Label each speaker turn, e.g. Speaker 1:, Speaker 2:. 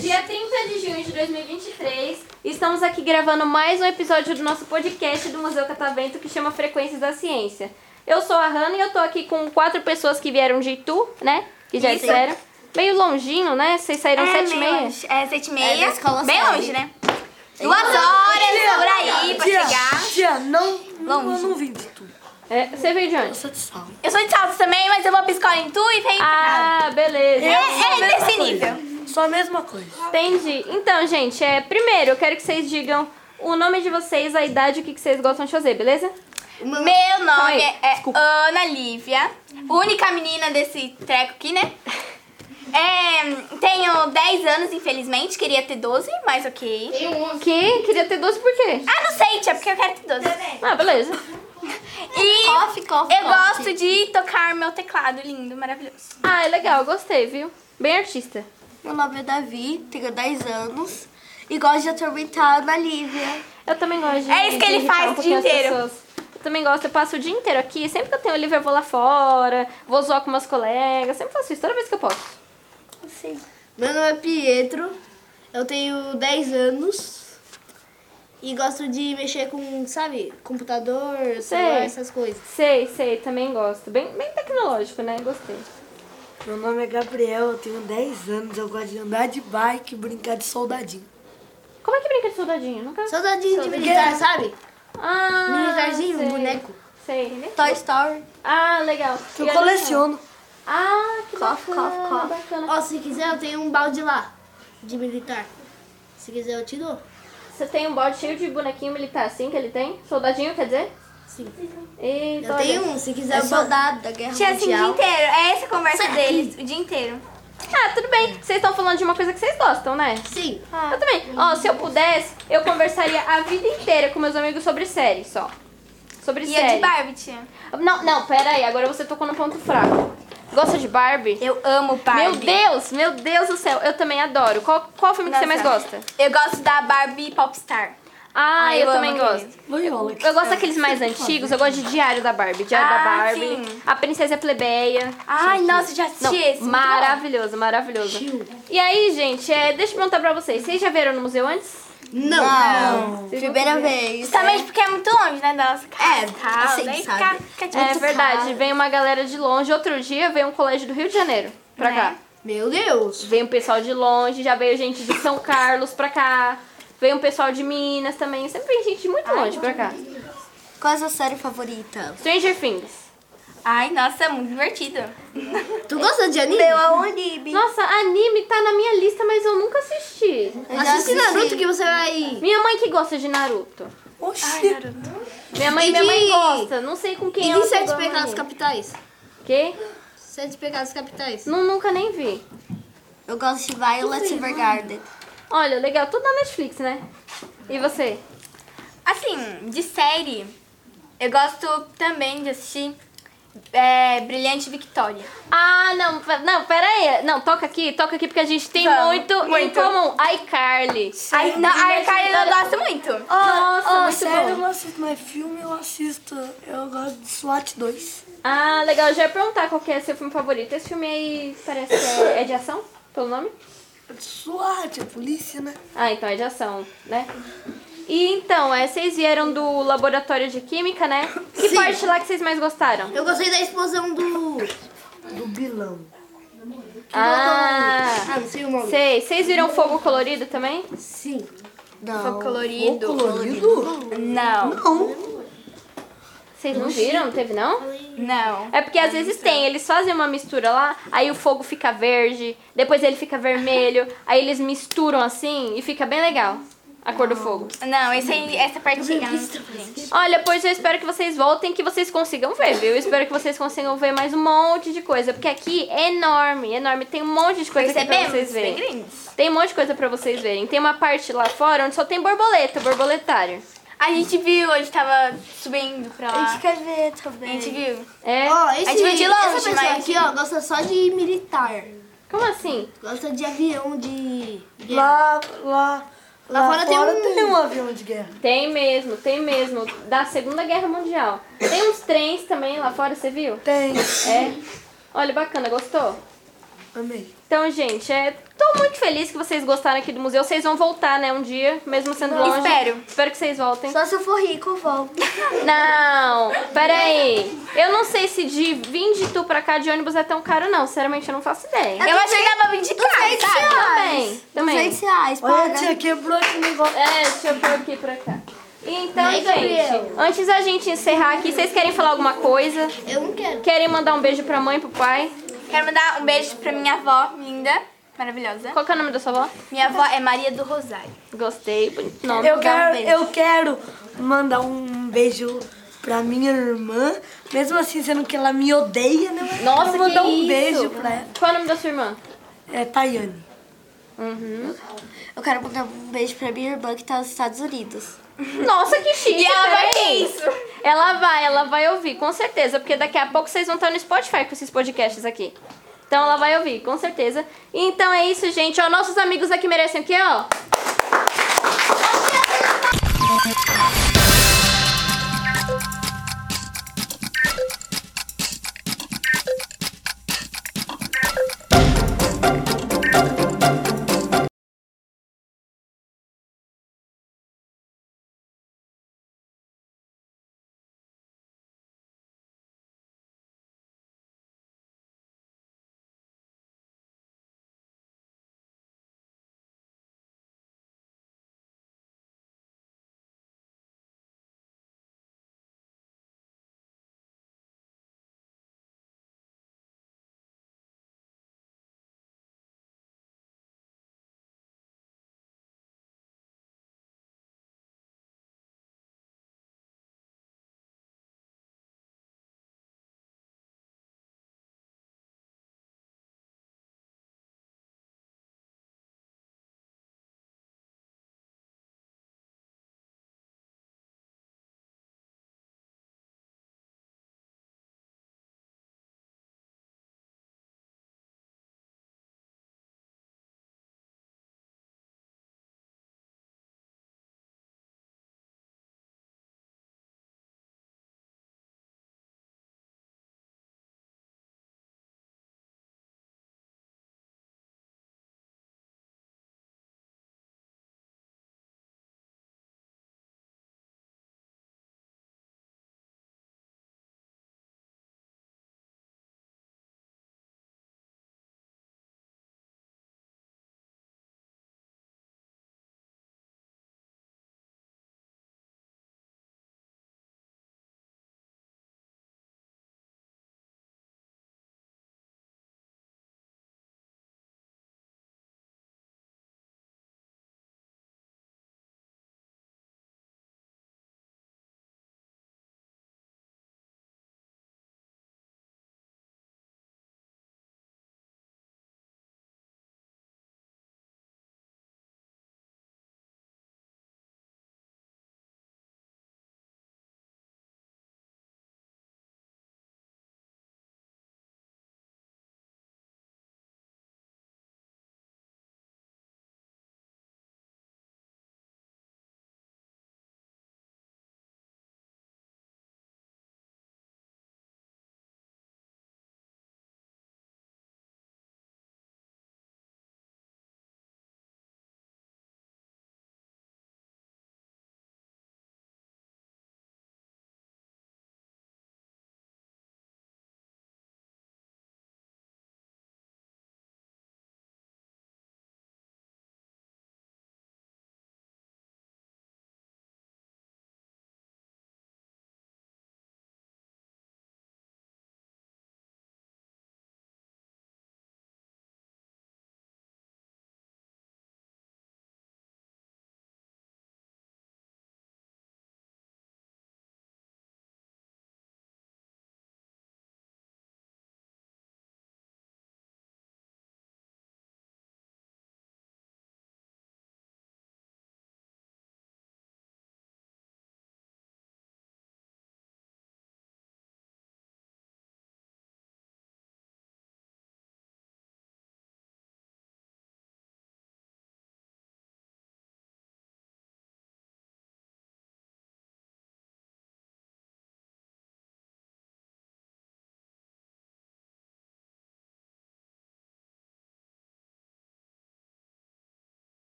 Speaker 1: Dia 30 de junho de 2023, estamos aqui gravando mais um episódio do nosso podcast do Museu Catavento que chama Frequências da Ciência. Eu sou a Hanna e eu tô aqui com quatro pessoas que vieram de Itu, né? Que já
Speaker 2: Isso.
Speaker 1: disseram. Meio longinho, né? Vocês saíram sete e meia.
Speaker 2: longe. É, sete e
Speaker 3: É
Speaker 2: meia.
Speaker 3: da escola
Speaker 2: bem longe, né? Duas horas por aí pra
Speaker 3: Tia,
Speaker 2: chegar.
Speaker 3: tia, não, não,
Speaker 2: Longe.
Speaker 3: eu não vim de tudo.
Speaker 1: É, você veio de onde?
Speaker 3: Sou de sal.
Speaker 2: Eu sou de Saltos também, mas eu vou escola em Tu e pra casa.
Speaker 1: Ah, beleza.
Speaker 2: É, é desse nível.
Speaker 3: Só a mesma coisa.
Speaker 1: Entendi. Então, gente, é, primeiro eu quero que vocês digam o nome de vocês, a idade e o que que vocês gostam de fazer, beleza?
Speaker 2: Meu nome é
Speaker 1: desculpa.
Speaker 2: Ana Lívia, única menina desse treco aqui, né? É, tenho 10 anos, infelizmente, queria ter 12, mas ok.
Speaker 1: Que? Queria ter 12 por quê?
Speaker 2: Ah, não sei, tia, porque eu quero ter 12.
Speaker 1: Ah, beleza.
Speaker 2: E
Speaker 3: Coffee, coffee,
Speaker 2: eu
Speaker 3: coffee.
Speaker 2: gosto de tocar meu teclado lindo, maravilhoso.
Speaker 1: Ah, é legal, gostei, viu? Bem artista.
Speaker 3: Meu nome é Davi, tenho 10 anos e gosto de atormentar a Ana Lívia.
Speaker 1: Eu também gosto de.
Speaker 2: É isso que ele faz
Speaker 1: um
Speaker 2: o dia inteiro.
Speaker 1: Eu também gosto, eu passo o dia inteiro aqui. Sempre que eu tenho livro, eu vou lá fora, vou zoar com meus colegas. Sempre faço isso, toda vez que eu posso.
Speaker 4: Meu nome é Pietro, eu tenho 10 anos e gosto de mexer com, sabe, computador, celular, essas coisas.
Speaker 1: Sei, sei, também gosto. Bem, bem tecnológico, né? Gostei.
Speaker 3: Meu nome é Gabriel, eu tenho 10 anos, eu gosto de andar de bike e brincar de soldadinho.
Speaker 1: Como é que brinca de soldadinho? Nunca.
Speaker 4: Soldadinho de militar, sabe?
Speaker 1: Ah,
Speaker 4: Militarzinho,
Speaker 1: sei.
Speaker 4: boneco.
Speaker 1: Sei.
Speaker 3: Toy Story.
Speaker 1: Ah, legal.
Speaker 3: Eu coleciono.
Speaker 1: Ah, que
Speaker 3: Cof,
Speaker 1: bacana,
Speaker 3: cof, cof.
Speaker 1: bacana.
Speaker 4: Ó, se quiser eu tenho um balde lá, de militar. Se quiser eu te dou.
Speaker 1: Você tem um bode cheio de bonequinho militar assim que ele tem? Soldadinho, quer dizer?
Speaker 4: Sim.
Speaker 1: Eita,
Speaker 4: Eu tenho um, se quiser
Speaker 3: É soldado da Guerra
Speaker 2: Tia, assim, o dia
Speaker 3: Mundial.
Speaker 2: inteiro. É essa a conversa deles, o dia inteiro.
Speaker 1: Ah, tudo bem. Vocês estão falando de uma coisa que vocês gostam, né?
Speaker 4: Sim.
Speaker 1: Eu também. Ó, se eu pudesse, eu conversaria a vida inteira com meus amigos sobre série, só. Sobre
Speaker 2: E a
Speaker 1: série.
Speaker 2: de Barbie, tia.
Speaker 1: Não, não, pera aí. Agora você tocou no ponto fraco. Gosta de Barbie?
Speaker 2: Eu amo Barbie.
Speaker 1: Meu Deus, meu Deus do céu. Eu também adoro. Qual, qual filme que você mais
Speaker 2: Nossa.
Speaker 1: gosta?
Speaker 2: Eu gosto da Barbie Popstar.
Speaker 1: Ah,
Speaker 2: Ah,
Speaker 1: eu,
Speaker 2: eu
Speaker 1: também gosto.
Speaker 3: Loyola.
Speaker 1: Eu gosto daqueles mais antigos. Eu gosto de Diário da Barbie. Diário da
Speaker 2: Ah,
Speaker 1: Barbie.
Speaker 2: sim.
Speaker 1: A Princesa Plebeia.
Speaker 2: Ai, nossa, já assisti
Speaker 1: Não,
Speaker 2: esse.
Speaker 1: maravilhoso, maravilhoso. E aí, gente, é, deixa eu perguntar pra vocês. Vocês já vieram no museu antes?
Speaker 4: Não.
Speaker 3: Não, primeira vez.
Speaker 2: Justamente porque é muito longe, né, da nossa casa.
Speaker 3: É,
Speaker 2: e tal.
Speaker 3: assim,
Speaker 2: Daí
Speaker 3: sabe?
Speaker 2: fica, fica
Speaker 1: É verdade,
Speaker 2: caro.
Speaker 1: vem uma galera de longe. Outro dia veio um colégio do Rio de Janeiro pra
Speaker 2: Né?
Speaker 1: cá.
Speaker 4: Meu Deus.
Speaker 1: Veio um pessoal de longe, já veio gente de São Carlos pra cá. Veio um pessoal de Minas também. Sempre vem gente de muito longe pra cá.
Speaker 3: Qual é a sua série favorita?
Speaker 1: Stranger Things.
Speaker 2: Ai, nossa, é muito divertido.
Speaker 4: Tu gosta de anime?
Speaker 3: Meu é o Onibe.
Speaker 1: Nossa, anime tá na minha lista, mas eu nunca assisti.
Speaker 4: Assiste Naruto que você vai...
Speaker 1: Minha mãe que gosta de Naruto.
Speaker 3: Oxi.
Speaker 1: Minha mãe,
Speaker 4: E
Speaker 1: minha mãe gosta. Não sei com quem
Speaker 4: E
Speaker 1: ela
Speaker 4: de Sete Pecados. Capitais?
Speaker 1: Quê?
Speaker 4: Sete Pecados Capitais.
Speaker 1: Não, nunca nem vi.
Speaker 3: Eu gosto de Violet Evergarden.
Speaker 1: Olha, legal, tudo na Netflix, né? E você?
Speaker 2: Assim, de série, eu gosto também de assistir é, Brilhante Victoria.
Speaker 1: Ah, não, não, pera aí. Não, toca aqui, toca aqui porque a gente tem
Speaker 2: Vamos,
Speaker 1: muito, em
Speaker 2: muito.
Speaker 1: comum. iCarly.
Speaker 2: Ai, não, a Carly eu gosto muito.
Speaker 1: Nossa,
Speaker 3: Oh,
Speaker 1: muito
Speaker 3: sério,
Speaker 1: bom.
Speaker 3: eu não assisto mais filme, eu assisto. Eu gosto de SWAT 2.
Speaker 1: Ah, legal. Eu já ia perguntar qual que é seu filme favorito. Esse filme aí parece que é, é de ação, pelo nome?
Speaker 3: SWAT, é polícia, né?
Speaker 1: Ah, então é de ação, né? E então, é, vocês vieram do laboratório de química, né? Que
Speaker 4: Sim.
Speaker 1: parte lá que vocês mais gostaram?
Speaker 4: Eu gostei da explosão do...
Speaker 3: Do vilão.
Speaker 1: Ah,
Speaker 4: Ah, não sei o nome.
Speaker 1: sei. Vocês viram fogo colorido também?
Speaker 4: Sim.
Speaker 3: Não.
Speaker 2: Fogo colorido.
Speaker 3: Colorido?
Speaker 2: Não,
Speaker 3: Não.
Speaker 1: Vocês não viram? Não teve, não?
Speaker 2: não.
Speaker 1: É porque às vezes tem, eles fazem uma mistura lá, aí o fogo fica verde, depois ele fica vermelho, aí eles misturam assim e fica bem legal a cor do fogo.
Speaker 2: Não, esse aí, essa não gente.
Speaker 1: Olha, pois eu espero que vocês voltem, que vocês consigam ver, viu? Eu espero que vocês consigam ver mais um monte de coisa, porque aqui é enorme, enorme, tem um monte de coisa aqui pra
Speaker 2: Percebemos?
Speaker 1: vocês verem.
Speaker 2: grandes.
Speaker 1: Tem um monte de coisa pra vocês verem. Tem uma parte lá fora onde só tem borboleta, borboletário.
Speaker 2: A gente viu, a gente tava subindo pra
Speaker 3: A
Speaker 2: lá.
Speaker 3: gente quer ver
Speaker 2: A
Speaker 3: também.
Speaker 2: gente viu.
Speaker 1: É?
Speaker 4: Ó, esse,
Speaker 2: A gente veio de longe,
Speaker 4: essa pessoa
Speaker 2: mas-
Speaker 4: aqui, ó, gosta só de militar.
Speaker 1: Como assim?
Speaker 4: Gosta de avião, de...
Speaker 3: Lá, lá,
Speaker 4: Lá, fora, tem um...
Speaker 3: tem um avião de guerra.
Speaker 1: Tem mesmo, tem mesmo. Da Segunda Guerra Mundial. Tem uns trens também lá fora, você viu?
Speaker 3: Tem.
Speaker 1: É. Olha, bacana, gostou?
Speaker 3: Amei.
Speaker 1: Então, gente, é, tô muito feliz que vocês gostaram aqui do museu. Vocês vão voltar, né, um dia, mesmo sendo longe.
Speaker 2: Espero.
Speaker 1: Espero que vocês voltem.
Speaker 4: Só se eu for rico, eu volto.
Speaker 1: Não, peraí. Eu não sei se de vir de tu pra cá de ônibus é tão caro, não. Sinceramente, eu não faço ideia.
Speaker 2: Eu achei que dava pra vir de casa, sabe?
Speaker 1: Também, também.
Speaker 4: 200 reais,
Speaker 3: Olha,
Speaker 4: paga.
Speaker 3: tia, quebrou esse negócio.
Speaker 1: É, deixa eu pôr aqui pra cá. Então,
Speaker 4: Né,
Speaker 1: gente, antes da gente encerrar aqui, vocês querem falar alguma coisa?
Speaker 4: Eu não quero.
Speaker 1: Querem mandar um beijo pra mãe e pro pai?
Speaker 2: Quero mandar um beijo pra minha avó, linda, maravilhosa.
Speaker 1: Qual que é o nome da sua avó?
Speaker 2: Minha avó é Maria do Rosário.
Speaker 1: Gostei, bonito nome.
Speaker 3: Eu
Speaker 2: um
Speaker 3: quero,
Speaker 2: beijo.
Speaker 3: eu quero mandar um beijo pra minha irmã, mesmo assim sendo que ela me odeia, né?
Speaker 1: Nossa,
Speaker 3: eu vou
Speaker 1: que
Speaker 3: mandar um
Speaker 1: isso?
Speaker 3: beijo pra ela.
Speaker 1: Qual é o nome da sua irmã?
Speaker 3: É Tayane.
Speaker 1: Uhum.
Speaker 4: Eu quero mandar um beijo pra minha irmã que tá nos Estados Unidos.
Speaker 1: Nossa, que chique.
Speaker 2: E ela vai
Speaker 1: peraí.
Speaker 2: ter isso.
Speaker 1: Ela vai, ela vai ouvir, com certeza. Porque daqui a pouco vocês vão estar no Spotify com esses podcasts aqui. Então ela vai ouvir, com certeza. Então é isso, gente. Ó, nossos amigos aqui merecem o quê, ó?